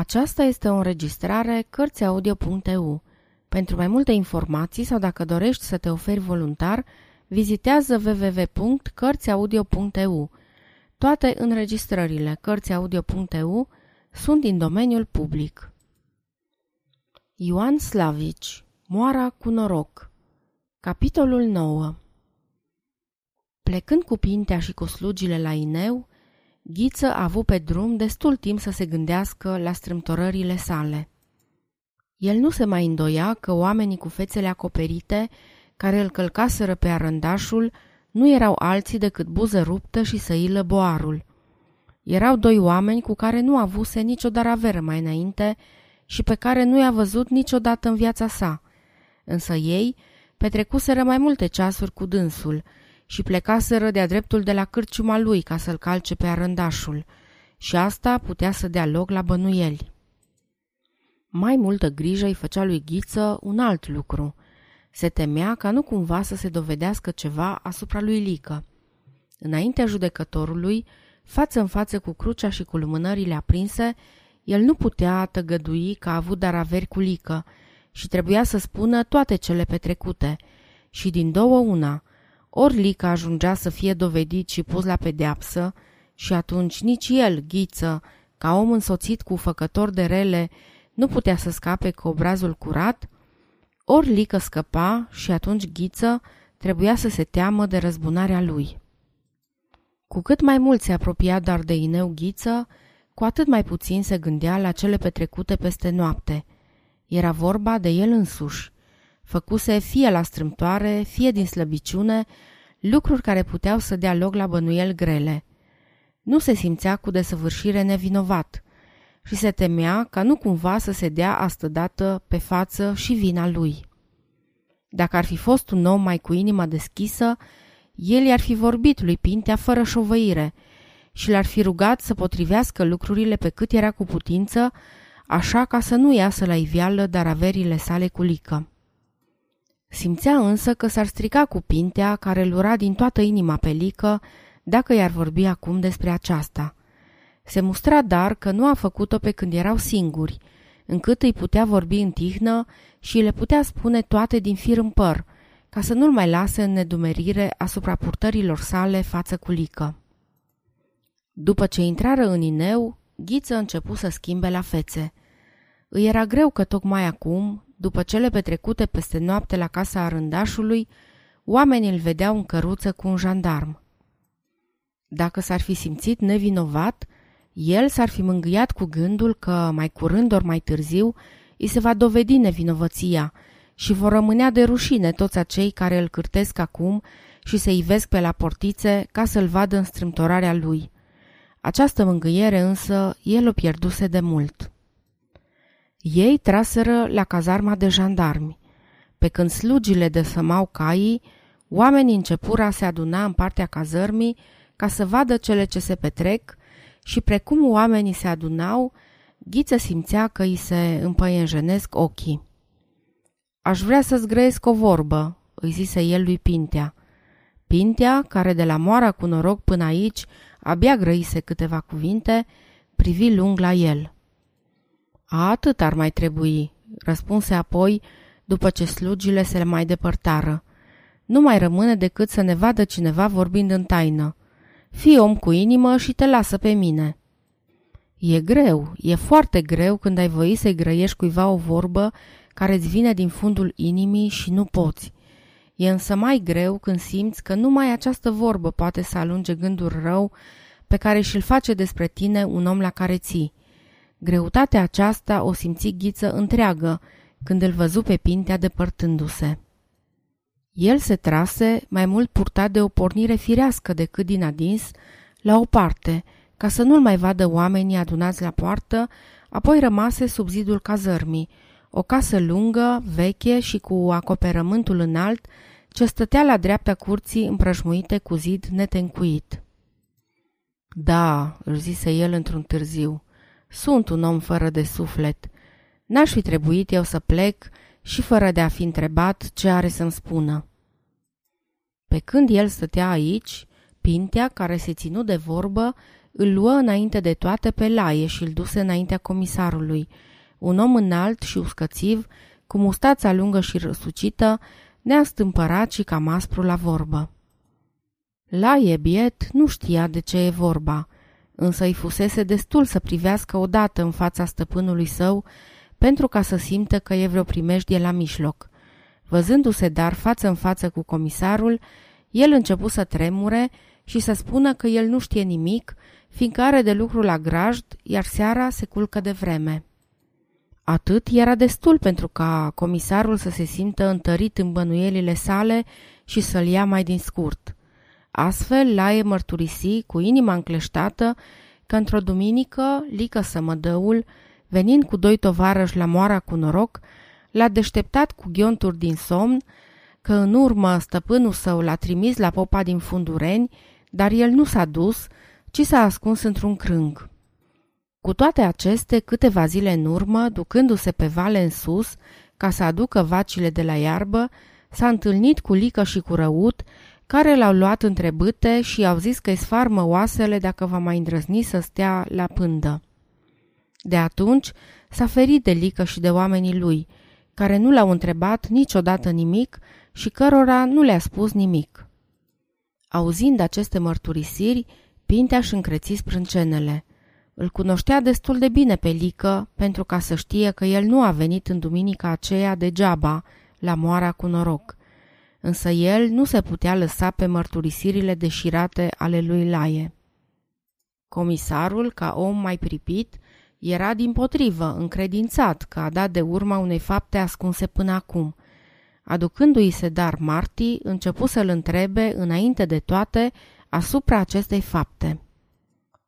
Aceasta este o înregistrare Cărțiaudio.eu. Pentru mai multe informații sau dacă dorești să te oferi voluntar, vizitează www.cărțiaudio.eu. Toate înregistrările Cărțiaudio.eu sunt din domeniul public. Ioan Slavici Moara cu noroc Capitolul 9 Plecând cu Pintea și cu slugile la Ineu, Ghiță a avut pe drum destul timp să se gândească la strâmtorările sale. El nu se mai îndoia că oamenii cu fețele acoperite, care îl călcaseră pe arândașul, nu erau alții decât buză ruptă și săilă boarul. Erau doi oameni cu care nu avuse nicio daraveră mai înainte și pe care nu i-a văzut niciodată în viața sa, însă ei petrecuseră mai multe ceasuri cu dânsul – și plecaseră de-a dreptul de la cârciuma lui ca să-l calce pe arândașul și asta putea să dea loc la bănuieli. Mai multă grijă îi făcea lui Ghiță un alt lucru. Se temea ca nu cumva să se dovedească ceva asupra lui Lică. Înaintea judecătorului, față în față cu crucea și cu lumânările aprinse, el nu putea tăgădui că a avut dar averi cu Lică și trebuia să spună toate cele petrecute. Și din două una – ori Lica ajungea să fie dovedit și pus la pedeapsă și atunci nici el, Ghiță, ca om însoțit cu făcător de rele, nu putea să scape cu obrazul curat, ori Lică scăpa și atunci Ghiță trebuia să se teamă de răzbunarea lui. Cu cât mai mult se apropia dar de Ineu Ghiță, cu atât mai puțin se gândea la cele petrecute peste noapte. Era vorba de el însuși Făcuse fie la strâmtoare, fie din slăbiciune, lucruri care puteau să dea loc la bănuiel grele. Nu se simțea cu desăvârșire nevinovat și se temea ca nu cumva să se dea astădată pe față și vina lui. Dacă ar fi fost un om mai cu inima deschisă, el i-ar fi vorbit lui Pintea fără șovăire și l-ar fi rugat să potrivească lucrurile pe cât era cu putință, așa ca să nu iasă la iveală dar averile sale cu lică. Simțea însă că s-ar strica cu Pintea, care lura din toată inima pe Lică, dacă i-ar vorbi acum despre aceasta. Se mustra dar că nu a făcut-o pe când erau singuri, încât îi putea vorbi în tihnă și le putea spune toate din fir în păr, ca să nu-l mai lase în nedumerire asupra purtărilor sale față cu Lică. După ce intrară în Ineu, Ghiță începu să schimbe la fețe. Îi era greu că tocmai acum, după cele petrecute peste noapte la casa arândașului, oamenii îl vedeau în căruță cu un jandarm. Dacă s-ar fi simțit nevinovat, el s-ar fi mângâiat cu gândul că, mai curând ori mai târziu, îi se va dovedi nevinovăția și vor rămânea de rușine toți acei care îl cârtesc acum și se ivesc pe la portițe ca să-l vadă în strâmtorarea lui. Această mângâiere însă el o pierduse de mult. Ei traseră la cazarma de jandarmi. Pe când slugile desămau caii, oamenii începură a se aduna în partea cazărmii ca să vadă cele ce se petrec și precum oamenii se adunau, Ghiță simțea că îi se împăienjenesc ochii. Aș vrea să-ți grăiesc o vorbă," îi zise el lui Pintea. Pintea, care de la moara cu noroc până aici abia grăise câteva cuvinte, privi lung la el. Atât ar mai trebui, răspunse apoi, după ce slugile se le mai depărtară. Nu mai rămâne decât să ne vadă cineva vorbind în taină. Fii om cu inimă și te lasă pe mine. E greu, e foarte greu când ai voit să-i grăiești cuiva o vorbă care îți vine din fundul inimii și nu poți. E însă mai greu când simți că numai această vorbă poate să alunge gândul rău pe care și-l face despre tine un om la care ții. Greutatea aceasta o simți ghiță întreagă când îl văzu pe Pintea depărtându-se. El se trase, mai mult purtat de o pornire firească decât din adins, la o parte, ca să nu-l mai vadă oamenii adunați la poartă, apoi rămase sub zidul cazărmii, o casă lungă, veche și cu acoperământul înalt, ce stătea la dreapta curții împrășmuite cu zid netencuit. Da, își zise el într-un târziu, sunt un om fără de suflet. N-aș fi trebuit eu să plec și fără de a fi întrebat ce are să-mi spună. Pe când el stătea aici, Pintea, care se ținu de vorbă, îl luă înainte de toate pe Laie și îl duse înaintea comisarului. Un om înalt și uscățiv, cu mustața lungă și răsucită, neastâmpărat și cam aspru la vorbă. Laie biet nu știa de ce e vorba, însă îi fusese destul să privească odată în fața stăpânului său pentru ca să simtă că e vreo primejdie la mijloc. Văzându-se dar față în față cu comisarul, el începu să tremure și să spună că el nu știe nimic, fiindcă are de lucru la grajd, iar seara se culcă de vreme. Atât era destul pentru ca comisarul să se simtă întărit în bănuielile sale și să-l ia mai din scurt. Astfel, Laie mărturisi cu inima încleștată că într-o duminică, Lică Sămădăul, venind cu doi tovarăși la moara cu noroc, l-a deșteptat cu ghionturi din somn, că în urmă stăpânul său l-a trimis la popa din Fundureni, dar el nu s-a dus, ci s-a ascuns într-un crâng. Cu toate aceste, câteva zile în urmă, ducându-se pe vale în sus, ca să aducă vacile de la iarbă, s-a întâlnit cu Lică și cu Răut, care l-au luat între bâte și i-au zis că îi sfarmă oasele dacă va mai îndrăzni să stea la pândă. De atunci s-a ferit de Lică și de oamenii lui, care nu l-au întrebat niciodată nimic și cărora nu le-a spus nimic. Auzind aceste mărturisiri, Pintea își încreți sprâncenele. Îl cunoștea destul de bine pe Lică pentru ca să știe că el nu a venit în duminica aceea degeaba, la moara cu noroc. Însă el nu se putea lăsa pe mărturisirile deșirate ale lui Laie. Comisarul, ca om mai pripit, era din potrivă încredințat că a dat de urma unei fapte ascunse până acum. Aducându-i se dar Marti, începu să-l întrebe, înainte de toate, asupra acestei fapte.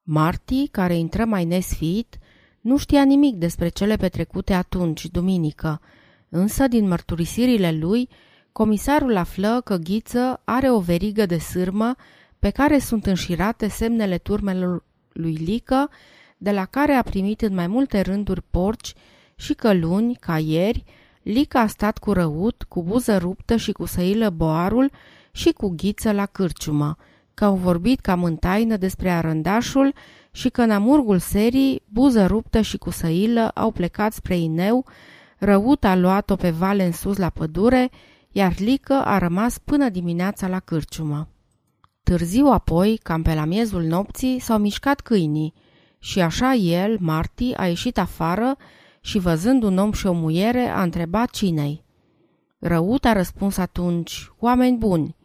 Marti, care intră mai nesfiit, nu știa nimic despre cele petrecute atunci, duminică, însă din mărturisirile lui, comisarul află că Ghiță are o verigă de sârmă pe care sunt înșirate semnele turmelor lui Lică, de la care a primit în mai multe rânduri porci și că luni, ca ieri, Lica a stat cu răut, cu buză ruptă și cu săilă boarul și cu ghiță la cârciumă, că au vorbit cam în taină despre arândașul și că în amurgul serii, buză ruptă și cu săilă au plecat spre Ineu, răut a luat-o pe vale în sus la pădure, iar Lică a rămas până dimineața la cârciumă. Târziu apoi, cam pe la miezul nopții, s-au mișcat câinii și așa el, Marti, a ieșit afară și văzând un om și o muiere, a întrebat cinei. Răut a răspuns atunci, oameni buni.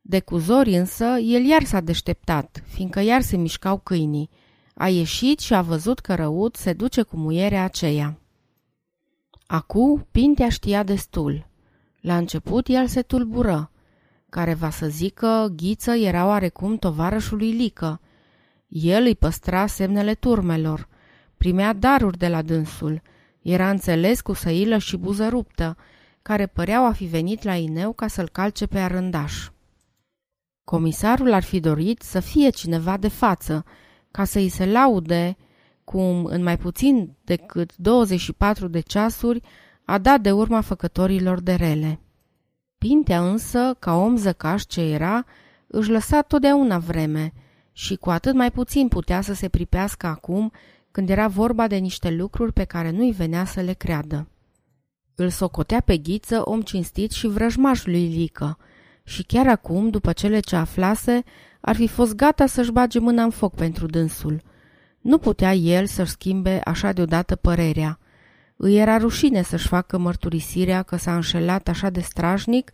De cuzori însă, el iar s-a deșteptat, fiindcă iar se mișcau câinii. A ieșit și a văzut că Răut se duce cu muierea aceea. Acu, Pintea știa destul. La început el se tulbură, care va să zică Ghiță era oarecum tovarășului Lică. El îi păstra semnele turmelor, Primea daruri de la dânsul. Era înțeles cu săilă și buză ruptă, care păreau a fi venit la Ineu ca să-l calce pe arândaș. Comisarul ar fi dorit să fie cineva de față, ca să îi se laude cum în mai puțin decât 24 de ceasuri a dat de urma făcătorilor de rele. Pintea însă, ca om zăcaș ce era, își lăsa totdeauna vreme și cu atât mai puțin putea să se pripească acum când era vorba de niște lucruri pe care nu-i venea să le creadă. Îl socotea pe ghiță om cinstit și vrăjmaș lui Lică și chiar acum, după cele ce aflase, ar fi fost gata să-și bage mâna în foc pentru dânsul. Nu putea el să-și schimbe așa deodată părerea. Îi era rușine să-și facă mărturisirea că s-a înșelat așa de strașnic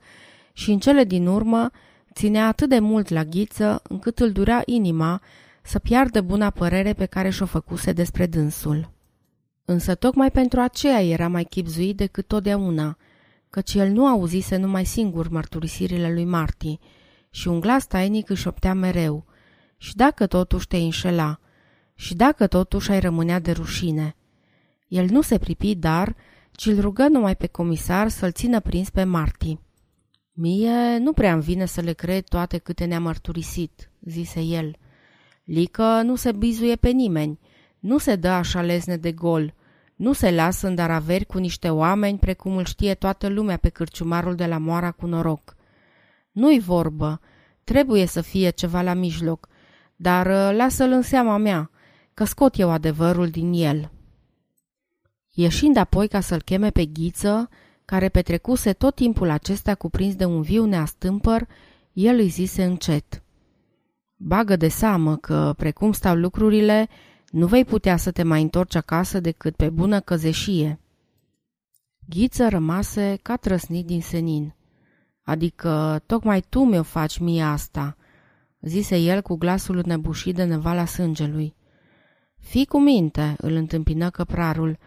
și în cele din urmă ținea atât de mult la ghiță încât îl durea inima să piardă buna părere pe care și-o făcuse despre dânsul. Însă tocmai pentru aceea era mai chipzuit decât totdeauna, căci el nu auzise numai singur mărturisirile lui Marti și un glas tainic își optea mereu. Și dacă totuși te înșela, și dacă totuși ai rămânea de rușine. El nu se pripi, dar, ci îl rugă numai pe comisar să-l țină prins pe Marti. Mie nu prea îmi vine să le cred toate câte ne-a mărturisit, zise el. Lică nu se bizuie pe nimeni, nu se dă așa lezne de gol, nu se lasă în daraveri cu niște oameni precum îl știe toată lumea pe cârciumarul de la moara cu noroc. Nu-i vorbă, trebuie să fie ceva la mijloc, dar uh, lasă-l în seama mea, că scot eu adevărul din el. Ieșind apoi ca să-l cheme pe ghiță, care petrecuse tot timpul acesta cuprins de un viu neastâmpăr, el îi zise încet. Bagă de seamă că, precum stau lucrurile, nu vei putea să te mai întorci acasă decât pe bună căzeșie. Ghiță rămase ca trăsnit din senin. Adică tocmai tu mi-o faci mie asta, zise el cu glasul nebușit de nevala sângelui. Fii cu minte, îl întâmpină căprarul, tu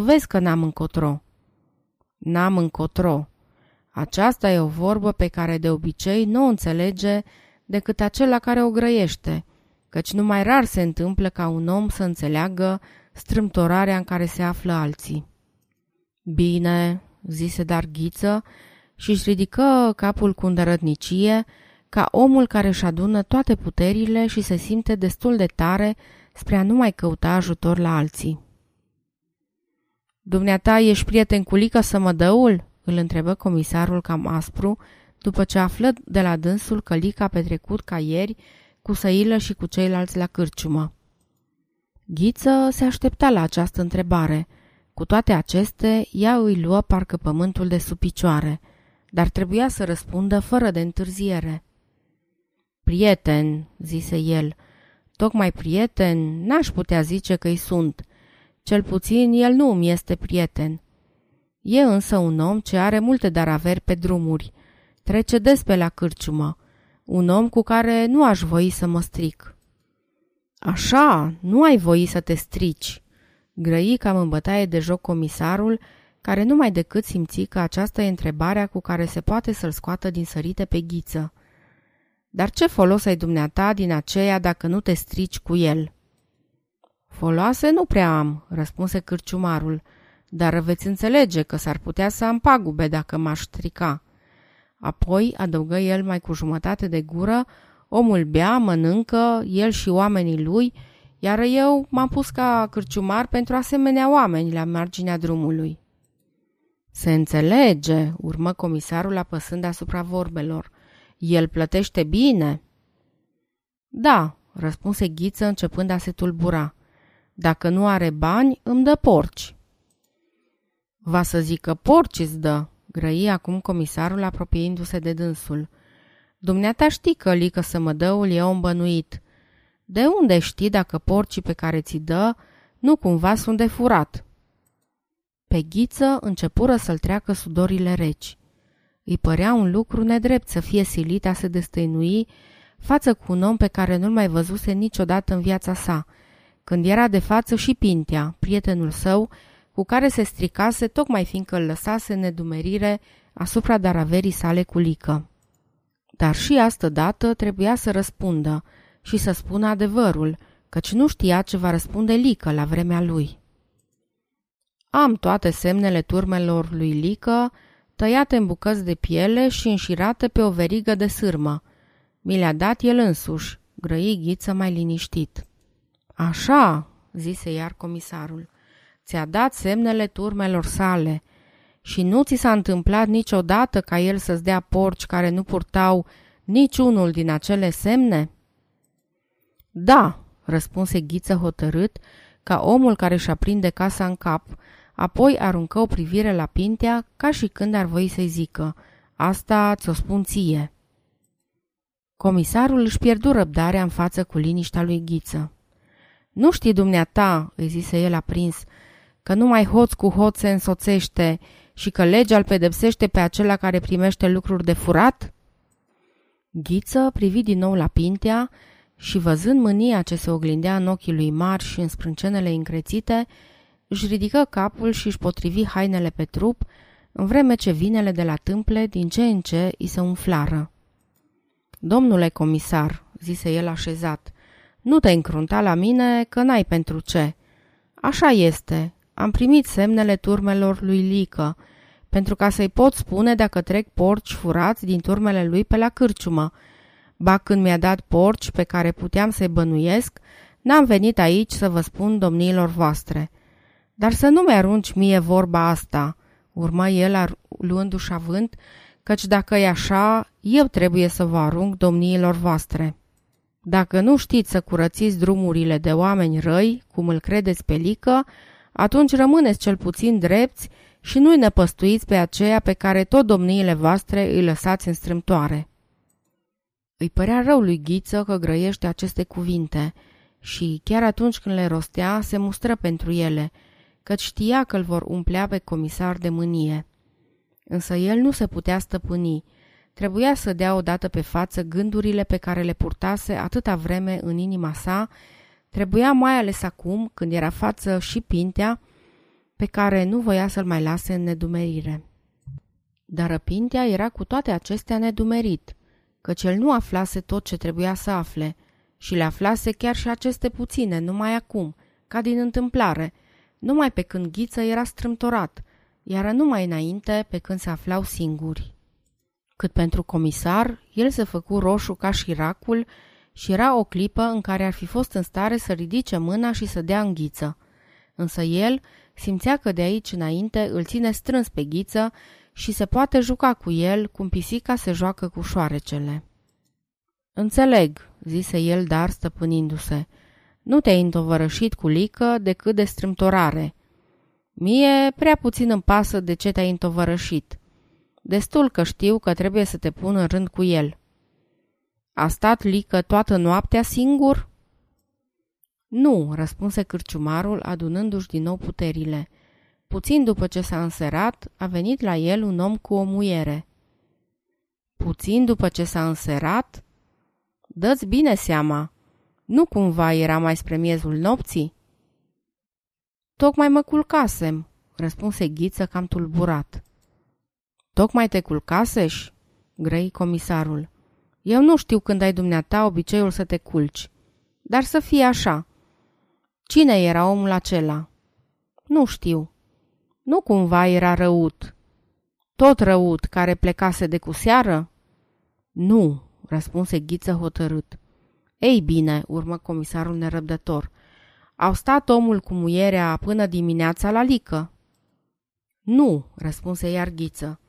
vezi că n-am încotro. N-am încotro. Aceasta e o vorbă pe care de obicei nu o înțelege decât acela care o grăiește, căci numai rar se întâmplă ca un om să înțeleagă strâmtorarea în care se află alții. Bine, zise dar ghiță și își ridică capul cu îndărătnicie, ca omul care își adună toate puterile și se simte destul de tare spre a nu mai căuta ajutor la alții. Dumneata ești prieten cu Lică să mă dăul?" îl întrebă comisarul cam aspru, după ce află de la dânsul că Lica a petrecut ca ieri cu Săilă și cu ceilalți la cârciumă. Ghiță se aștepta la această întrebare. Cu toate aceste, ea îi luă parcă pământul de sub picioare, dar trebuia să răspundă fără de întârziere. Prieten, zise el, tocmai prieten, n-aș putea zice că-i sunt. Cel puțin el nu mi este prieten. E însă un om ce are multe dar averi pe drumuri. Trece des pe la cârciumă. Un om cu care nu aș voi să mă stric. Așa, nu ai voi să te strici, grăi cam în bătaie de joc comisarul, care numai decât simți că aceasta e întrebarea cu care se poate să-l scoată din sărite pe ghiță. Dar ce folos ai dumneata din aceea dacă nu te strici cu el?" Foloase nu prea am," răspunse cârciumarul, dar veți înțelege că s-ar putea să am pagube dacă m-aș strica." Apoi adăugă el mai cu jumătate de gură, omul bea, mănâncă, el și oamenii lui, iar eu m-am pus ca cârciumar pentru asemenea oameni la marginea drumului. Se înțelege, urmă comisarul apăsând asupra vorbelor. El plătește bine? Da, răspunse Ghiță începând a se tulbura. Dacă nu are bani, îmi dă porci. Va să zică porci îți dă, grăi acum comisarul apropiindu-se de dânsul. Dumneata știi că lică să mă dăul e om bănuit. De unde știi dacă porcii pe care ți dă nu cumva sunt de furat? Pe ghiță începură să-l treacă sudorile reci. Îi părea un lucru nedrept să fie silit a se destăinui față cu un om pe care nu-l mai văzuse niciodată în viața sa, când era de față și Pintea, prietenul său, cu care se stricase tocmai fiindcă îl lăsase nedumerire asupra daraverii sale cu lică. Dar și astă dată trebuia să răspundă și să spună adevărul, căci nu știa ce va răspunde Lică la vremea lui. Am toate semnele turmelor lui Lică, tăiate în bucăți de piele și înșirate pe o verigă de sârmă. Mi le-a dat el însuși, grăi ghiță mai liniștit. Așa, zise iar comisarul, ți-a dat semnele turmelor sale și nu ți s-a întâmplat niciodată ca el să-ți dea porci care nu purtau niciunul din acele semne? Da, răspunse Ghiță hotărât, ca omul care își aprinde casa în cap, apoi aruncă o privire la Pintea ca și când ar voi să-i zică, asta ți-o spun ție. Comisarul își pierdu răbdarea în față cu liniștea lui Ghiță. Nu știi dumneata, îi zise el aprins, că numai hoț cu hoț se însoțește și că legea îl pedepsește pe acela care primește lucruri de furat? Ghiță privi din nou la Pintea și văzând mânia ce se oglindea în ochii lui mari și în sprâncenele încrețite, își ridică capul și își potrivi hainele pe trup, în vreme ce vinele de la tâmple din ce în ce îi se umflară. Domnule comisar, zise el așezat, nu te încrunta la mine că n-ai pentru ce. Așa este, am primit semnele turmelor lui Lică, pentru ca să-i pot spune dacă trec porci furați din turmele lui pe la cârciumă. Ba când mi-a dat porci pe care puteam să-i bănuiesc, n-am venit aici să vă spun domniilor voastre. Dar să nu mi-arunci mie vorba asta, urmă el luându-și avânt, căci dacă e așa, eu trebuie să vă arunc domniilor voastre. Dacă nu știți să curățiți drumurile de oameni răi, cum îl credeți pe lică, atunci rămâneți cel puțin drepți și nu-i năpăstuiți pe aceea pe care tot domniile voastre îi lăsați în strâmtoare. Îi părea rău lui Ghiță că grăiește aceste cuvinte și, chiar atunci când le rostea, se mustră pentru ele, căci știa că îl vor umplea pe comisar de mânie. Însă el nu se putea stăpâni, trebuia să dea odată pe față gândurile pe care le purtase atâta vreme în inima sa, trebuia mai ales acum, când era față și Pintea, pe care nu voia să-l mai lase în nedumerire. Dar Pintea era cu toate acestea nedumerit – căci el nu aflase tot ce trebuia să afle și le aflase chiar și aceste puține, numai acum, ca din întâmplare, numai pe când Ghiță era strâmtorat, iar numai înainte pe când se aflau singuri. Cât pentru comisar, el se făcu roșu ca și racul și era o clipă în care ar fi fost în stare să ridice mâna și să dea în ghiță. Însă el simțea că de aici înainte îl ține strâns pe ghiță și se poate juca cu el cum pisica se joacă cu șoarecele. Înțeleg, zise el, dar stăpânindu-se. Nu te-ai întovărășit cu lică decât de strâmtorare. Mie prea puțin îmi pasă de ce te-ai întovărășit. Destul că știu că trebuie să te pun în rând cu el. A stat lică toată noaptea singur? Nu, răspunse cârciumarul, adunându-și din nou puterile. Puțin după ce s-a înserat, a venit la el un om cu o muiere. Puțin după ce s-a înserat? Dă-ți bine seama! Nu cumva era mai spre miezul nopții? Tocmai mă culcasem, răspunse Ghiță cam tulburat. Tocmai te culcasești? grăi comisarul. Eu nu știu când ai dumneata obiceiul să te culci, dar să fie așa. Cine era omul acela? Nu știu. Nu cumva era răut. Tot răut care plecase de cu seară? Nu, răspunse Ghiță hotărât. Ei bine, urmă comisarul nerăbdător. Au stat omul cu muierea până dimineața la lică. Nu, răspunse iar Ghiță.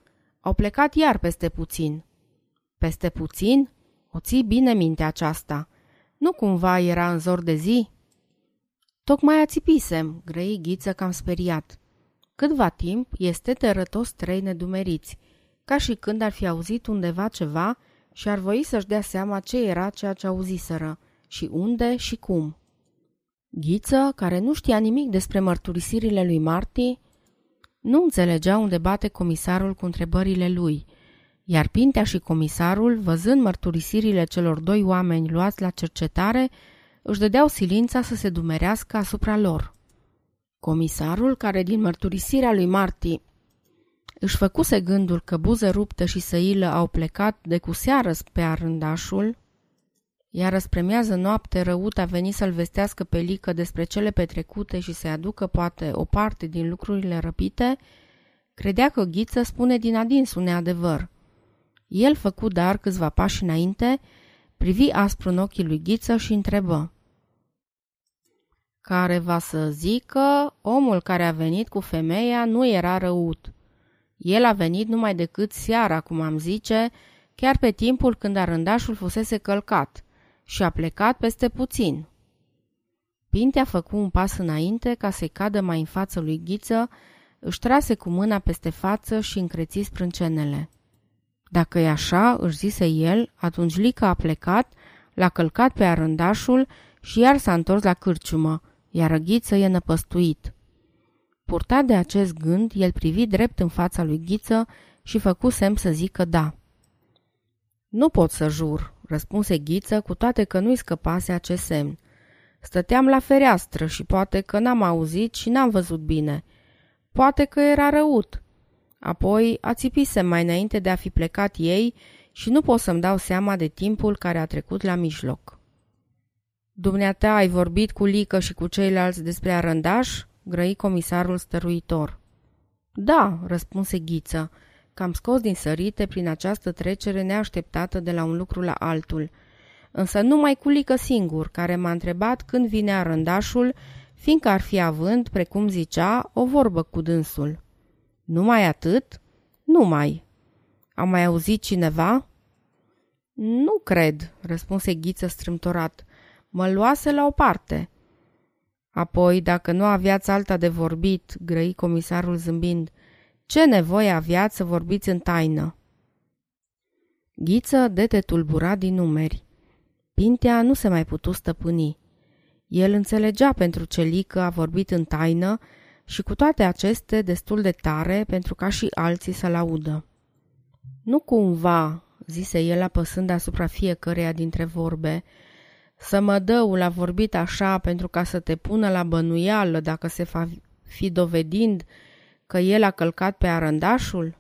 Au plecat iar peste puțin. Peste puțin? O ții bine minte aceasta. Nu cumva era în zor de zi? Tocmai ațipisem, grăi Ghiță cam speriat. Câtva timp este tărătos trei nedumeriți, ca și când ar fi auzit undeva ceva și ar voi să-și dea seama ce era ceea ce auziseră și unde și cum. Ghiță, care nu știa nimic despre mărturisirile lui Marti, nu înțelegea unde bate comisarul cu întrebările lui, iar Pintea și comisarul, văzând mărturisirile celor doi oameni luați la cercetare, își dădeau silința să se dumerească asupra lor. Comisarul, care din mărturisirea lui Marti își făcuse gândul că buză ruptă și săilă au plecat de cu seară pe arândașul, iar spre miază noapte răut a venit să-l vestească pe Lică despre cele petrecute și să-i aducă poate o parte din lucrurile răpite, credea că Ghiță spune din adins un neadevăr. El făcu dar câțiva pași înainte, privi aspru în ochii lui Ghiță și întrebă care va să zică omul care a venit cu femeia nu era răut. El a venit numai decât seara, cum am zice, chiar pe timpul când arândașul fusese călcat și a plecat peste puțin. Pinte a făcut un pas înainte ca să-i cadă mai în față lui Ghiță, își trase cu mâna peste față și încreți sprâncenele. Dacă e așa, își zise el, atunci Lica a plecat, l-a călcat pe arândașul și iar s-a întors la cârciumă, iar Ghiță e năpăstuit. Purtat de acest gând, el privi drept în fața lui Ghiță și făcu semn să zică da. Nu pot să jur, răspunse Ghiță, cu toate că nu-i scăpase acest semn. Stăteam la fereastră și poate că n-am auzit și n-am văzut bine. Poate că era răut. Apoi ațipisem mai înainte de a fi plecat ei și nu pot să-mi dau seama de timpul care a trecut la mijloc. Dumneata ai vorbit cu Lică și cu ceilalți despre arândaș?" grăi comisarul stăruitor. Da," răspunse Ghiță, că am scos din sărite prin această trecere neașteptată de la un lucru la altul. Însă numai cu Lică singur, care m-a întrebat când vine arândașul, fiindcă ar fi având, precum zicea, o vorbă cu dânsul. Numai atât? Numai. Am mai auzit cineva? Nu cred, răspunse Ghiță strâmtorat. Mă luase la o parte. Apoi, dacă nu aveați alta de vorbit, grăi comisarul zâmbind, ce nevoie aveați să vorbiți în taină? Ghiță de te tulbura din numeri. Pintea nu se mai putu stăpâni. El înțelegea pentru ce Lică a vorbit în taină și cu toate acestea destul de tare pentru ca și alții să-l audă. Nu cumva, zise el apăsând asupra fiecăreia dintre vorbe, să mă dău la vorbit așa pentru ca să te pună la bănuială dacă se va fi dovedind că el a călcat pe arândașul?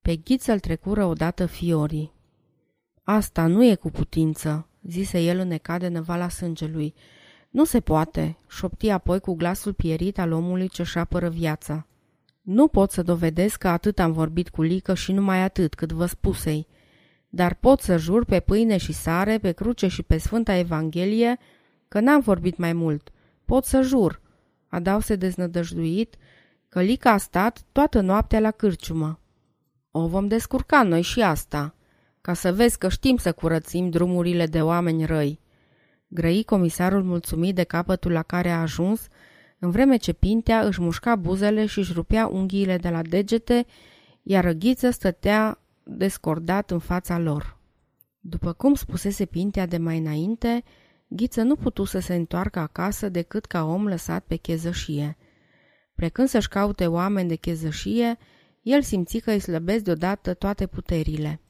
Pe ghiță-l trecură odată fiorii. Asta nu e cu putință, zise el înnecat de năvala sângelui. Nu se poate, șopti apoi cu glasul pierit al omului ce-și apără viața. Nu pot să dovedesc că atât am vorbit cu Lică și numai atât cât vă spusei, dar pot să jur pe pâine și sare, pe cruce și pe Sfânta Evanghelie că n-am vorbit mai mult. Pot să jur, adause deznădăjduit, că Lica a stat toată noaptea la cârciumă. O vom descurca noi și asta, ca să vezi că știm să curățim drumurile de oameni răi. Grăi comisarul mulțumit de capătul la care a ajuns, în vreme ce Pintea își mușca buzele și își rupea unghiile de la degete, iar Răghiță stătea descordat în fața lor. După cum spusese Pintea de mai înainte, Ghiță nu putu să se întoarcă acasă decât ca om lăsat pe chezășie. Plecând să-și caute oameni de chezășie, el simți că îi slăbesc deodată toate puterile.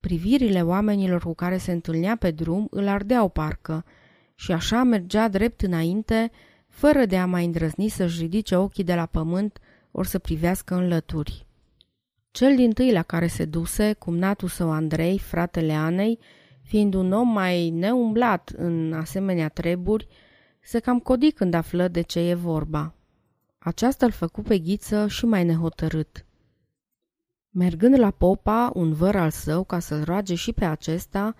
Privirile oamenilor cu care se întâlnea pe drum îl ardeau parcă și așa mergea drept înainte, fără de a mai îndrăzni să-și ridice ochii de la pământ ori să privească în lături. Cel din tâi la care se duse, cumnatul său Andrei, fratele Anei, fiind un om mai neumblat în asemenea treburi, se cam codi când află de ce e vorba. Aceasta îl făcu pe ghiță și mai nehotărât. Mergând la popa, un văr al său, ca să-l roage și pe acesta,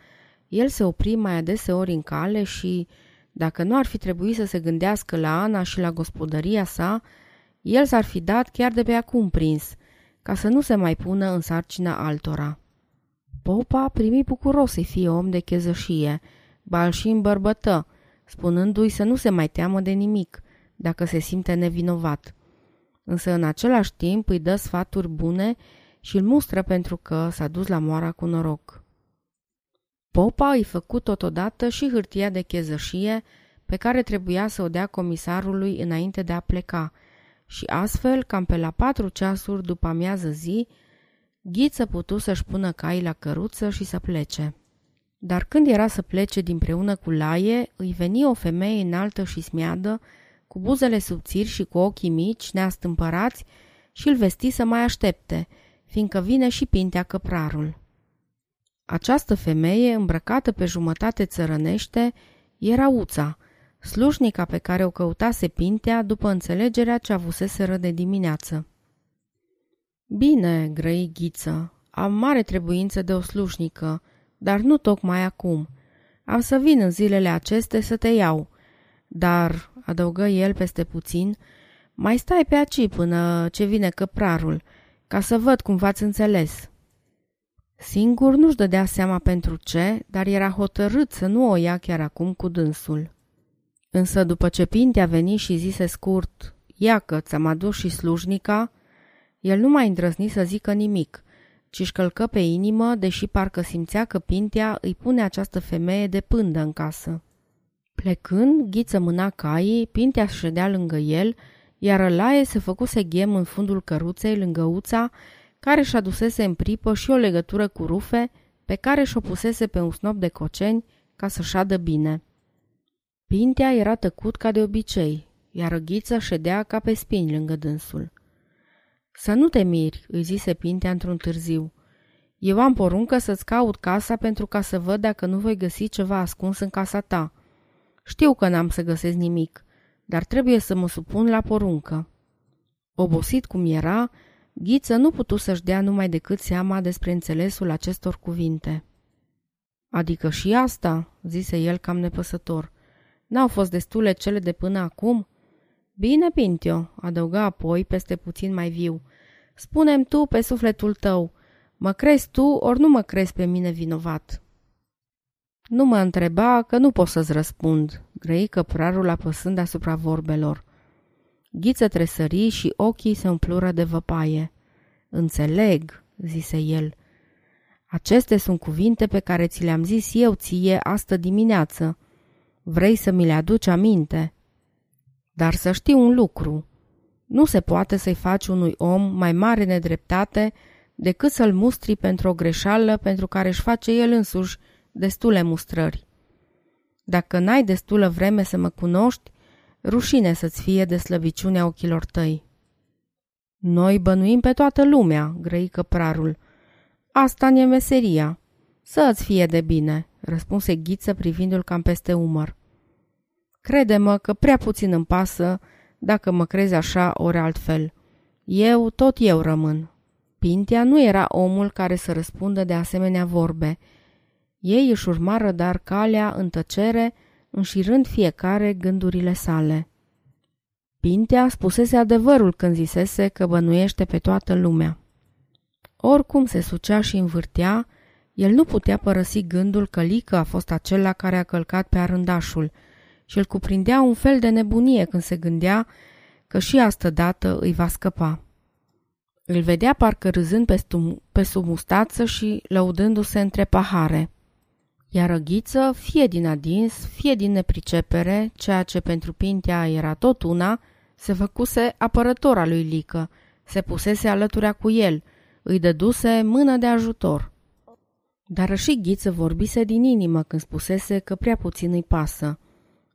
el se opri mai adeseori în cale și, dacă nu ar fi trebuit să se gândească la Ana și la gospodăria sa, el s-ar fi dat chiar de pe acum prins, ca să nu se mai pună în sarcina altora. Popa primi bucuros să fie om de chezășie, bal și îmbărbătă, spunându-i să nu se mai teamă de nimic, dacă se simte nevinovat. Însă în același timp îi dă sfaturi bune și îl mustră pentru că s-a dus la moara cu noroc. Popa îi făcut totodată și hârtia de chezășie pe care trebuia să o dea comisarului înainte de a pleca și astfel, cam pe la patru ceasuri după amiază zi, Ghiță putu să-și pună cai la căruță și să plece. Dar când era să plece dinpreună cu Laie, îi veni o femeie înaltă și smiadă, cu buzele subțiri și cu ochii mici, neastâmpărați, și îl vesti să mai aștepte, fiindcă vine și pintea căprarul. Această femeie, îmbrăcată pe jumătate țărănește, era Uța, slujnica pe care o căutase Pintea după înțelegerea ce avuseseră de dimineață. Bine, grăi Ghiță, am mare trebuință de o slujnică, dar nu tocmai acum. Am să vin în zilele aceste să te iau. Dar, adăugă el peste puțin, mai stai pe aici până ce vine căprarul, ca să văd cum v-ați înțeles. Singur nu-și dădea seama pentru ce, dar era hotărât să nu o ia chiar acum cu dânsul. Însă după ce Pinte a venit și zise scurt, ia că ți-am adus și slujnica, el nu mai îndrăzni să zică nimic, ci își călcă pe inimă, deși parcă simțea că Pintea îi pune această femeie de pândă în casă. Plecând, ghiță mâna caii, Pintea ședea lângă el, iar Laie se făcuse ghem în fundul căruței lângă uța, care și adusese în pripă și o legătură cu rufe, pe care și-o pusese pe un snop de coceni ca să șadă bine. Pintea era tăcut ca de obicei, iar Ghiță ședea ca pe spini lângă dânsul. Să nu te miri, îi zise Pintea într-un târziu. Eu am poruncă să-ți caut casa pentru ca să văd dacă nu voi găsi ceva ascuns în casa ta. Știu că n-am să găsesc nimic, dar trebuie să mă supun la poruncă. Obosit cum era, Ghiță nu putu să-și dea numai decât seama despre înțelesul acestor cuvinte. Adică și asta, zise el cam nepăsător. N-au fost destule cele de până acum? Bine, Pintio, adăuga apoi peste puțin mai viu. Spunem tu pe sufletul tău, Mă crezi tu, ori nu mă crezi pe mine vinovat?" Nu mă întreba că nu pot să-ți răspund, grăi căprarul apăsând asupra vorbelor. Ghiță tresări și ochii se umplură de văpaie. Înțeleg, zise el. Aceste sunt cuvinte pe care ți le-am zis eu ție astă dimineață. Vrei să mi le aduci aminte? Dar să știi un lucru. Nu se poate să-i faci unui om mai mare nedreptate decât să-l mustri pentru o greșeală pentru care își face el însuși destule mustrări. Dacă n-ai destulă vreme să mă cunoști, rușine să-ți fie de slăbiciunea ochilor tăi. Noi bănuim pe toată lumea, grăi căprarul. Asta ne meseria. Să-ți fie de bine, răspunse Ghiță privindu-l cam peste umăr. Crede-mă că prea puțin îmi pasă dacă mă crezi așa ori altfel. Eu, tot eu rămân. Pintea nu era omul care să răspundă de asemenea vorbe. Ei își urmară dar calea în tăcere, înșirând fiecare gândurile sale. Pintea spusese adevărul când zisese că bănuiește pe toată lumea. Oricum se sucea și învârtea, el nu putea părăsi gândul că Lică a fost acela care a călcat pe arândașul și îl cuprindea un fel de nebunie când se gândea că și astă dată îi va scăpa. Îl vedea parcă râzând pe, stum- pe sub mustață și lăudându-se între pahare. Iar răghiță, fie din adins, fie din nepricepere, ceea ce pentru Pintea era tot una, se făcuse apărător al lui Lică, se pusese alăturea cu el, îi dăduse mână de ajutor. Dar și Ghiță vorbise din inimă când spusese că prea puțin îi pasă.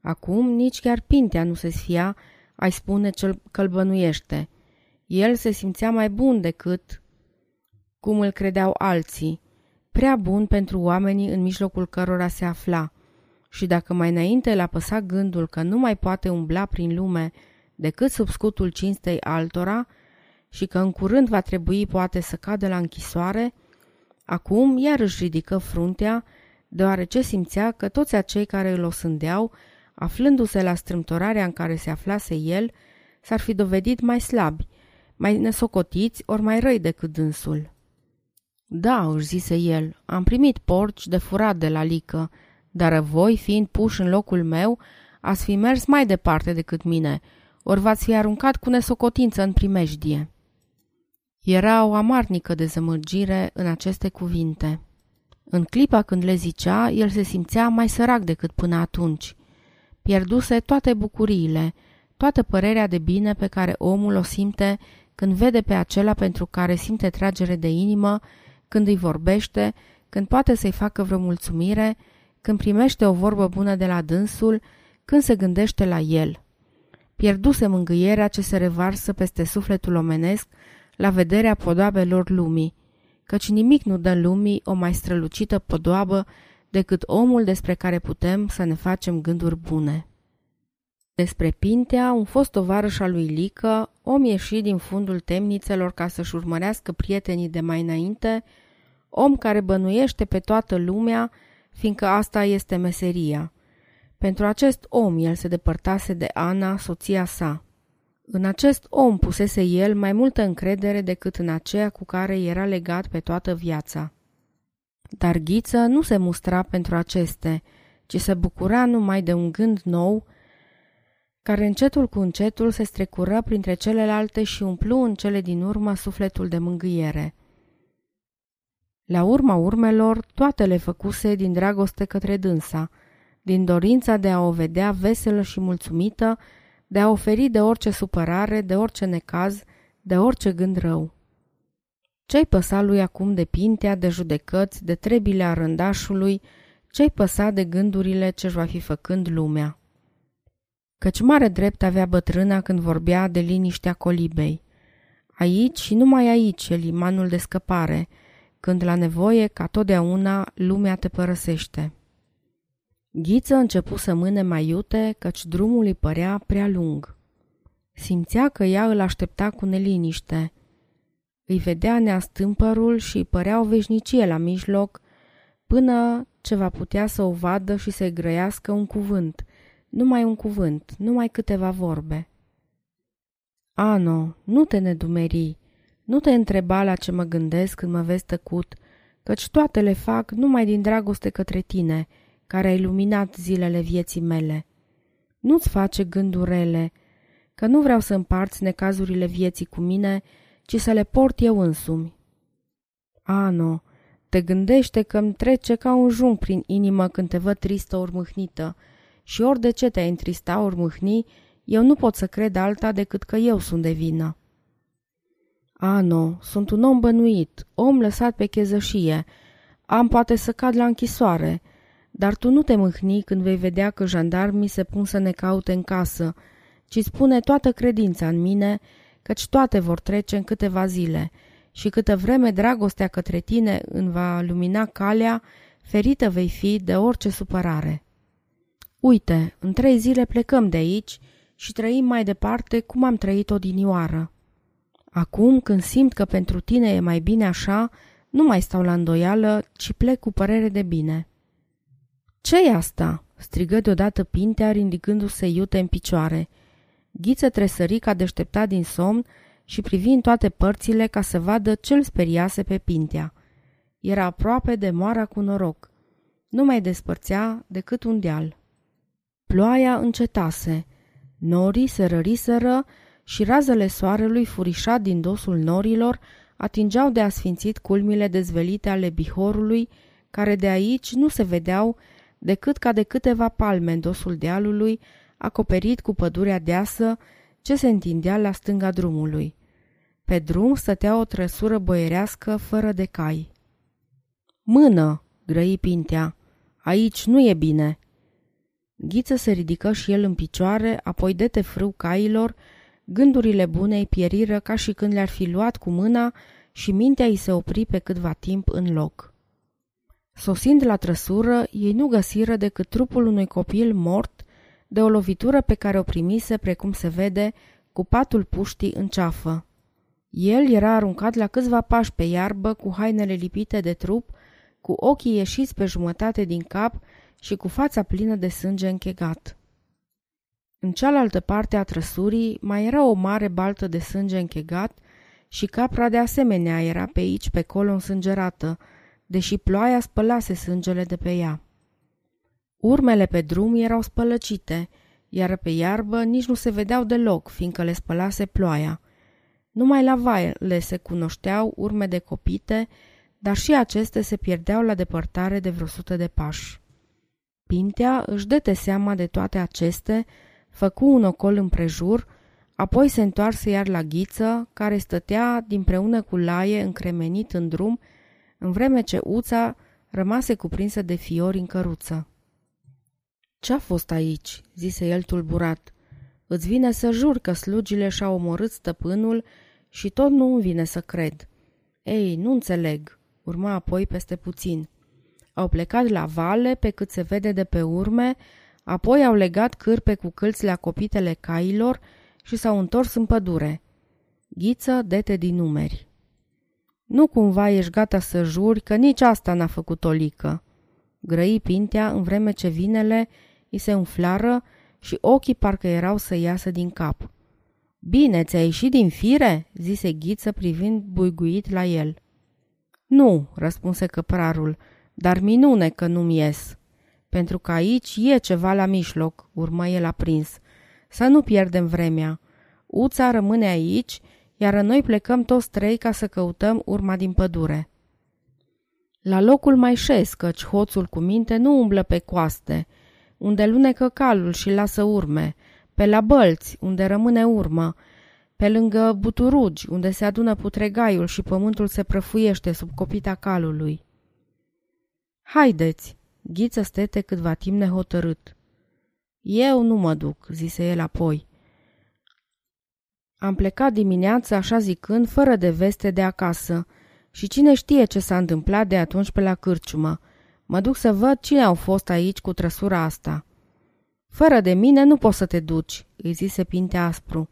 Acum nici chiar Pintea nu se sfia, ai spune cel călbănuiește. El se simțea mai bun decât cum îl credeau alții, prea bun pentru oamenii în mijlocul cărora se afla. Și dacă mai înainte l-a păsat gândul că nu mai poate umbla prin lume decât sub scutul cinstei altora și că în curând va trebui poate să cadă la închisoare, acum iar își ridică fruntea, deoarece simțea că toți acei care îl osândeau, aflându-se la strâmtorarea în care se aflase el, s-ar fi dovedit mai slabi, mai nesocotiți ori mai răi decât dânsul. Da, își zise el, am primit porci de furat de la lică, dar voi, fiind puși în locul meu, ați fi mers mai departe decât mine, ori v-ați fi aruncat cu nesocotință în primejdie. Era o amarnică dezamăgire în aceste cuvinte. În clipa când le zicea, el se simțea mai sărac decât până atunci. Pierduse toate bucuriile, toată părerea de bine pe care omul o simte când vede pe acela pentru care simte tragere de inimă, când îi vorbește, când poate să-i facă vreo mulțumire, când primește o vorbă bună de la dânsul, când se gândește la el. Pierduse mângâierea ce se revarsă peste sufletul omenesc la vederea podoabelor lumii, căci nimic nu dă lumii o mai strălucită podoabă decât omul despre care putem să ne facem gânduri bune. Despre Pintea, un fost tovarăș al lui Lică, om ieșit din fundul temnițelor ca să-și urmărească prietenii de mai înainte, om care bănuiește pe toată lumea, fiindcă asta este meseria. Pentru acest om el se depărtase de Ana, soția sa. În acest om pusese el mai multă încredere decât în aceea cu care era legat pe toată viața. Dar Ghiță nu se mustra pentru aceste, ci se bucura numai de un gând nou, care încetul cu încetul se strecură printre celelalte și umplu în cele din urmă sufletul de mângâiere. La urma urmelor, toate le făcuse din dragoste către dânsa, din dorința de a o vedea veselă și mulțumită, de a oferi de orice supărare, de orice necaz, de orice gând rău. Ce-i păsa lui acum de pintea, de judecăți, de trebile arândașului, ce-i păsa de gândurile ce-și va fi făcând lumea? Căci mare drept avea bătrâna când vorbea de liniștea colibei. Aici și numai aici e limanul de scăpare, când la nevoie, ca totdeauna, lumea te părăsește. Ghiță începu să mâne mai iute, căci drumul îi părea prea lung. Simțea că ea îl aștepta cu neliniște. Îi vedea neastâmpărul și îi părea o veșnicie la mijloc, până ce va putea să o vadă și să-i grăiască un cuvânt, numai un cuvânt, numai câteva vorbe. Ano, nu te nedumeri, Nu te întreba la ce mă gândesc când mă vezi tăcut, căci toate le fac numai din dragoste către tine, care ai luminat zilele vieții mele. Nu-ți face gânduri rele, că nu vreau să împarți necazurile vieții cu mine, ci să le port eu însumi. Ano, te gândește că îmi trece ca un jung prin inimă când te văd tristă ori mâhnită și ori de ce te-ai întrista ori mâhni, eu nu pot să cred alta decât că eu sunt de vină. Ano, sunt un om bănuit, om lăsat pe chezășie. Am poate să cad la închisoare, dar tu nu te mâhni când vei vedea că jandarmii se pun să ne caute în casă, ci spune toată credința în mine, căci toate vor trece în câteva zile și câtă vreme dragostea către tine îmi va lumina calea, ferită vei fi de orice supărare. Uite, în trei zile plecăm de aici și trăim mai departe cum am trăit odinioară. Acum, când simt că pentru tine e mai bine așa, nu mai stau la îndoială, ci plec cu părere de bine. ce e asta?" strigă deodată Pintea, ridicându-se iute în picioare. Ghiță tresări ca deșteptat din somn și privi în toate părțile ca să vadă ce-l speriase pe Pintea. Era aproape de moara cu noroc. Nu mai despărțea decât un deal. Ploaia încetase. Norii se răriseră și razele soarelui furișat din dosul norilor atingeau de asfințit culmile dezvelite ale bihorului, care de aici nu se vedeau decât ca de câteva palme în dosul dealului, acoperit cu pădurea deasă ce se întindea la stânga drumului. Pe drum stătea o trăsură boierească fără de cai. Mână!" grăi Pintea. Aici nu e bine!" Ghiță se ridică și el în picioare, apoi dete frâu cailor, gândurile bune îi pieriră ca și când le-ar fi luat cu mâna și mintea îi se opri pe câtva timp în loc. Sosind la trăsură, ei nu găsiră decât trupul unui copil mort de o lovitură pe care o primise, precum se vede, cu patul puștii în ceafă. El era aruncat la câțiva pași pe iarbă, cu hainele lipite de trup, cu ochii ieșiți pe jumătate din cap și cu fața plină de sânge închegat. În cealaltă parte a trăsurii mai era o mare baltă de sânge închegat și capra de asemenea era pe aici, pe colo însângerată, deși ploaia spălase sângele de pe ea. Urmele pe drum erau spălăcite, iar pe iarbă nici nu se vedeau deloc, fiindcă le spălase ploaia. Numai la vale se cunoșteau urme de copite, dar și aceste se pierdeau la depărtare de vreo sută de pași. Pintea își dete seama de toate aceste, făcu un ocol împrejur, apoi se întoarse iar la ghiță, care stătea dinpreună cu laie încremenit în drum, în vreme ce uța rămase cuprinsă de fiori în căruță. Ce-a fost aici?" zise el tulburat. Îți vine să jur că slugile și-au omorât stăpânul și tot nu îmi vine să cred." Ei, nu înțeleg," urma apoi peste puțin. Au plecat la vale pe cât se vede de pe urme, apoi au legat cârpe cu câlțile acopitele cailor și s-au întors în pădure. Ghiță dete din numeri. Nu cumva ești gata să juri că nici asta n-a făcut o lică. Grăi Pintea în vreme ce vinele îi se umflară și ochii parcă erau să iasă din cap. Bine, ți-a ieșit din fire?" zise Ghiță privind buiguit la el. Nu," răspunse căprarul, dar minune că nu-mi ies. Pentru că aici e ceva la mijloc, urmă el aprins. Să nu pierdem vremea. Uța rămâne aici, iar noi plecăm toți trei ca să căutăm urma din pădure. La locul mai șes, căci hoțul cu minte nu umblă pe coaste, unde lunecă calul și lasă urme, pe la bălți, unde rămâne urmă, pe lângă buturugi, unde se adună putregaiul și pământul se prăfuiește sub copita calului. Haideți! Ghiță stete câtva timp nehotărât. Eu nu mă duc, zise el apoi. Am plecat dimineața, așa zicând, fără de veste de acasă. Și cine știe ce s-a întâmplat de atunci pe la cârciumă. Mă duc să văd cine au fost aici cu trăsura asta. Fără de mine nu poți să te duci, îi zise Pinte aspru.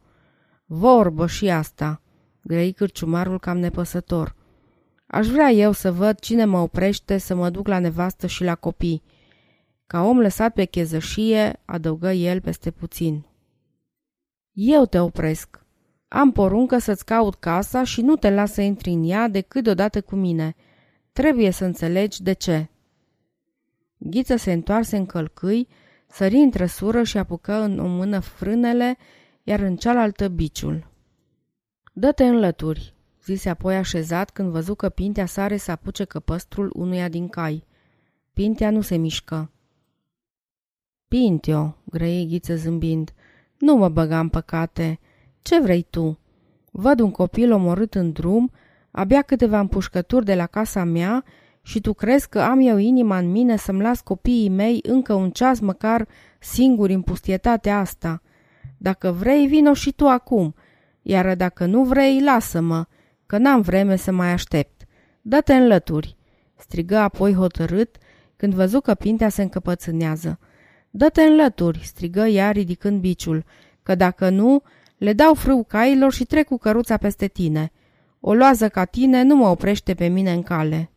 Vorbă și asta, grăi cârciumarul cam nepăsător. Aș vrea eu să văd cine mă oprește să mă duc la nevastă și la copii. Ca om lăsat pe chezășie, adăugă el peste puțin. Eu te opresc. Am poruncă să-ți caut casa și nu te las să intri în ea decât deodată cu mine. Trebuie să înțelegi de ce. Ghiță se întoarse în călcâi, sări în trăsură și apucă în o mână frânele, iar în cealaltă biciul. Dă-te în lături, zise apoi așezat când văzu că Pintea sare să apuce căpăstrul unuia din cai. Pintea nu se mișcă. Pintio, grăi Ghiță zâmbind, nu mă băga în păcate. Ce vrei tu? Văd un copil omorât în drum, abia câteva împușcături de la casa mea și tu crezi că am eu inima în mine să-mi las copiii mei încă un ceas măcar singuri în pustietatea asta. Dacă vrei, vino și tu acum, iar dacă nu vrei, lasă-mă, că n-am vreme să mai aștept. Dă-te în lături!" strigă apoi hotărât când văzu că Pintea se încăpățânează. Dă-te în lături!" strigă ea ridicând biciul, că dacă nu, le dau frâu cailor și trec cu căruța peste tine. O loază ca tine nu mă oprește pe mine în cale."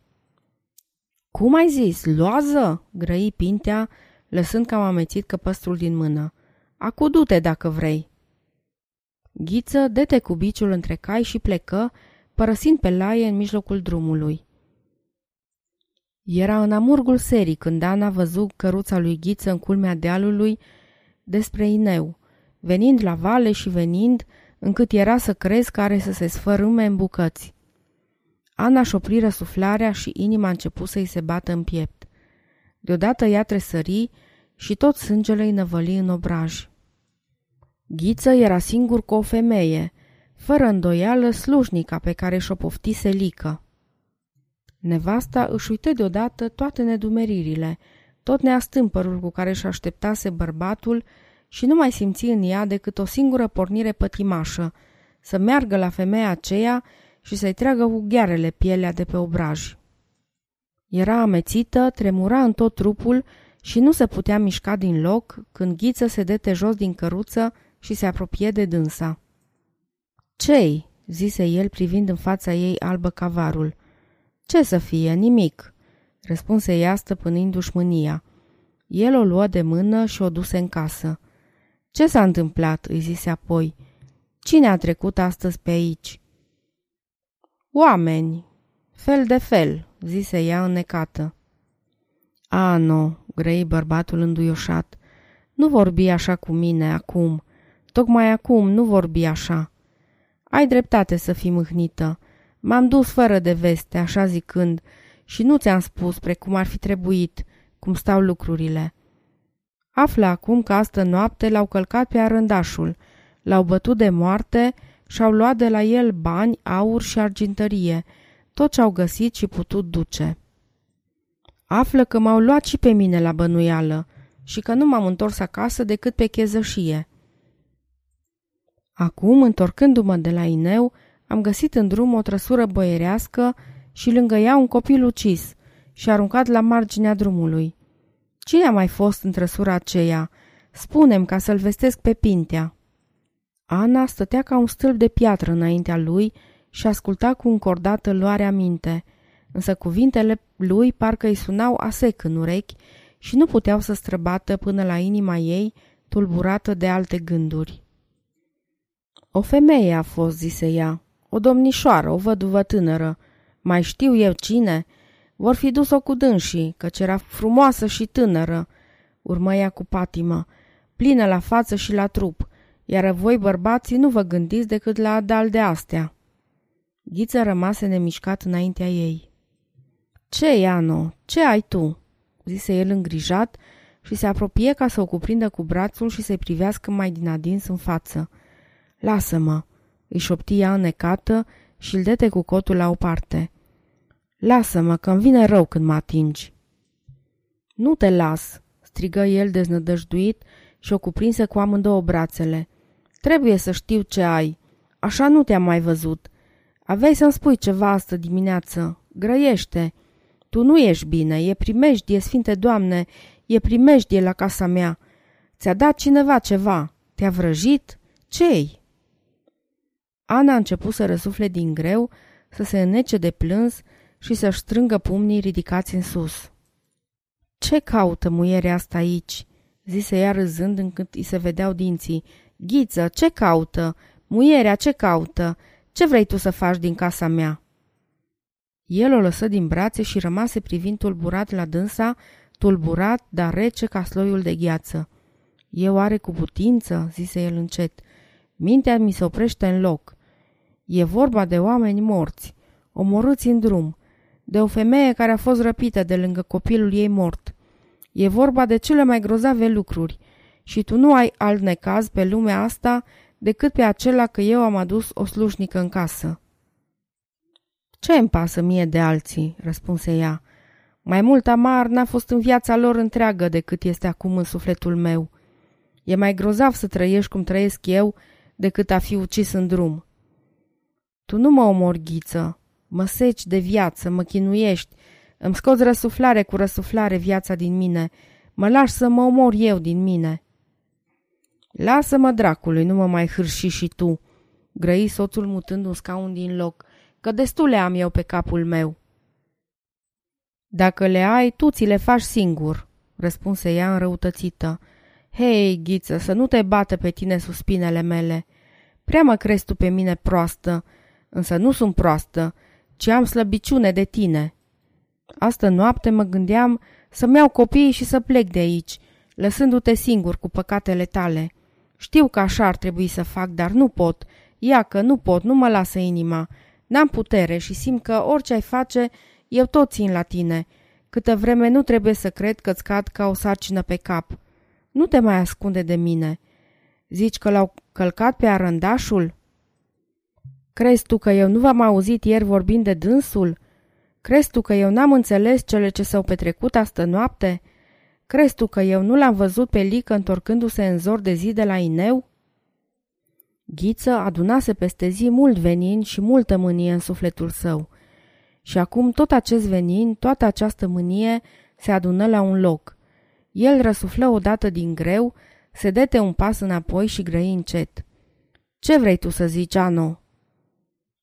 Cum ai zis, loază?" grăi Pintea, lăsând cam amețit căpăstrul din mână. Acu du-te dacă vrei." Ghiță dete cu biciul între cai și plecă, părăsind pe laie în mijlocul drumului. Era în amurgul serii când Ana văzu căruța lui Ghiță în culmea dealului despre Ineu, venind la vale și venind, încât era să crezi că are să se sfărâme în bucăți. Ana și opri răsuflarea și inima a început să-i se bată în piept. Deodată ea tresări și tot sângele îi năvăli în obraj. Ghiță era singur cu o femeie, fără îndoială slujnica pe care și-o poftise lică. Nevasta își uită deodată toate nedumeririle, tot neastâmpărul cu care și așteptase bărbatul și nu mai simți în ea decât o singură pornire pătimașă, să meargă la femeia aceea și să-i treagă cu ghearele pielea de pe obraj. Era amețită, tremura în tot trupul și nu se putea mișca din loc când Ghiță se dete jos din căruță și se apropie de dânsa. Cei?" zise el privind în fața ei albă cavarul. Ce să fie, nimic," răspunse ea stăpânindu-și mânia. El o luă de mână și o duse în casă. Ce s-a întâmplat?" îi zise apoi. Cine a trecut astăzi pe aici?" Oameni, fel de fel," zise ea înnecată. A, nu," grăi bărbatul înduioșat. Nu vorbi așa cu mine acum. Tocmai acum nu vorbi așa. Ai dreptate să fii mâhnită. M-am dus fără de veste, așa zicând, și nu ți-am spus precum ar fi trebuit, cum stau lucrurile. Află acum că astă noapte l-au călcat pe arândașul, l-au bătut de moarte și-au luat de la el bani, aur și argintărie, tot ce au găsit și putut duce. Află că m-au luat și pe mine la bănuială și că nu m-am întors acasă decât pe chezășie. Acum, întorcându-mă de la Ineu, am găsit în drum o trăsură boierească și lângă ea un copil ucis și aruncat la marginea drumului. Cine a mai fost în trăsura aceea? Spunem ca să-l vestesc pe Pintea. Ana stătea ca un stâlp de piatră înaintea lui și asculta cu încordată luarea minte, însă cuvintele lui parcă îi sunau asec în urechi și nu puteau să străbată până la inima ei, tulburată de alte gânduri. O femeie a fost, zise ea, o domnișoară, o văduvă tânără. Mai știu eu cine? Vor fi dus-o cu dânsii, căci era frumoasă și tânără. Urmă ea cu patimă, plină la față și la trup, iar voi bărbații nu vă gândiți decât la adal de astea. Ghiță rămase nemișcat înaintea ei. Ce, Iano, ce ai tu?" zise el îngrijat și se apropie ca să o cuprindă cu brațul și să-i privească mai din adins în față. Lasă-mă!" îi șopti ea înnecată și îl dete cu cotul la o parte. Lasă-mă, că-mi vine rău când mă atingi." Nu te las!" strigă el deznădăjduit și o cuprinse cu amândouă brațele. Trebuie să știu ce ai. Așa nu te-am mai văzut. Aveai să-mi spui ceva astă dimineață. Grăiește. Tu nu ești bine, e primejdie, Sfinte Doamne, e primejdie la casa mea. Ți-a dat cineva ceva? Te-a vrăjit? Ce-i? Ana a început să răsufle din greu, să se înnece de plâns și să-și strângă pumnii ridicați în sus. Ce caută muierea asta aici?" zise ea râzând încât îi se vedeau dinții. Ghiță, ce caută? Muierea, ce caută? Ce vrei tu să faci din casa mea?" El o lăsă din brațe și rămase privind tulburat la dânsa, tulburat, dar rece ca sloiul de gheață. Eu are cu putință?" zise el încet. Mintea mi se oprește în loc. E vorba de oameni morți, omorâți în drum, de o femeie care a fost răpită de lângă copilul ei mort. E vorba de cele mai grozave lucruri și tu nu ai alt necaz pe lumea asta decât pe acela că eu am adus o slușnică în casă. Ce îmi pasă mie de alții?" răspunse ea. Mai mult amar n-a fost în viața lor întreagă decât este acum în sufletul meu. E mai grozav să trăiești cum trăiesc eu decât a fi ucis în drum. Tu nu mă omori, ghiță, mă seci de viață, mă chinuiești, îmi scoți răsuflare cu răsuflare viața din mine, mă lași să mă omor eu din mine. Lasă-mă dracului, nu mă mai hârși și tu, grăi soțul mutând un scaun din loc, că destule am eu pe capul meu. Dacă le ai, tu ți le faci singur, răspunse ea înrăutățită. Hei, ghiță, să nu te bată pe tine suspinele mele. Prea mă crezi tu pe mine proastă, însă nu sunt proastă, ci am slăbiciune de tine. Astă noapte mă gândeam să-mi iau copiii și să plec de aici, lăsându-te singur cu păcatele tale. Știu că așa ar trebui să fac, dar nu pot. Ia că nu pot, nu mă lasă inima. N-am putere și simt că orice ai face, eu tot țin la tine. Câtă vreme nu trebuie să cred că-ți cad ca o sarcină pe cap. Nu te mai ascunde de mine. Zici că l-au călcat pe arândașul? Crezi tu că eu nu v-am auzit ieri vorbind de dânsul? Crezi tu că eu n-am înțeles cele ce s-au petrecut astă noapte? Crezi tu că eu nu l-am văzut pe Lică întorcându-se în zor de zi de la Ineu? Ghiță adunase peste zi mult venin și multă mânie în sufletul său. Și acum tot acest venin, toată această mânie se adună la un loc. El răsuflă odată din greu, se dete un pas înapoi și grăi încet. Ce vrei tu să zici, Ano?"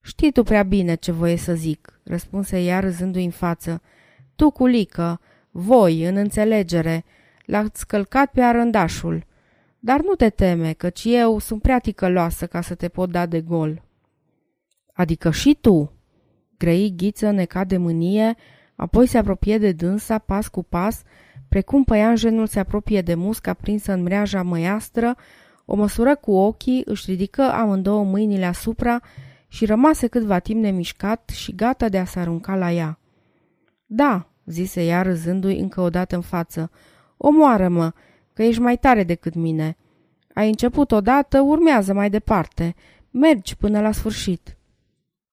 Știi tu prea bine ce voie să zic," răspunse ea râzându-i în față. Tu, culică, voi, în înțelegere, l-ați călcat pe arândașul. Dar nu te teme, căci eu sunt prea ticăloasă ca să te pot da de gol." Adică și tu?" Grăi ghiță necat de mânie, apoi se apropie de dânsa pas cu pas, precum păianjenul se apropie de musca prinsă în mreaja măiastră, o măsură cu ochii, își ridică amândouă mâinile asupra și rămase câtva timp nemișcat și gata de a se arunca la ea. Da, zise ea râzându-i încă o dată în față, omoară-mă, că ești mai tare decât mine. Ai început odată, urmează mai departe. Mergi până la sfârșit.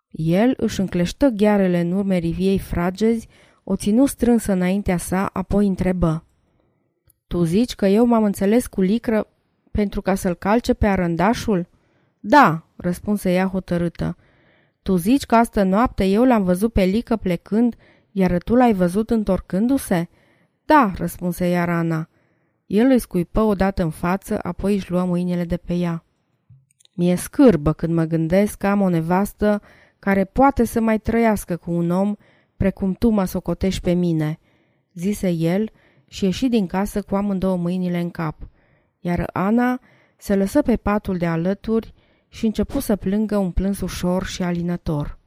El își încleștă ghearele în urme riviei fragezi, o ținu strânsă înaintea sa, apoi întrebă. Tu zici că eu m-am înțeles cu licră pentru ca să-l calce pe arândașul?" Da," răspunse ea hotărâtă. Tu zici că astă noapte eu l-am văzut pe Lică plecând, iar tu l-ai văzut întorcându-se?" Da," răspunse ea rana. El îi scuipă odată în față, apoi își luă mâinile de pe ea. Mi-e scârbă când mă gândesc că am o nevastă care poate să mai trăiască cu un om precum tu mă socotești pe mine," zise el și ieși din casă cu amândouă mâinile în cap. Iar Ana se lăsă pe patul de alături și începu să plângă un plâns ușor și alinător.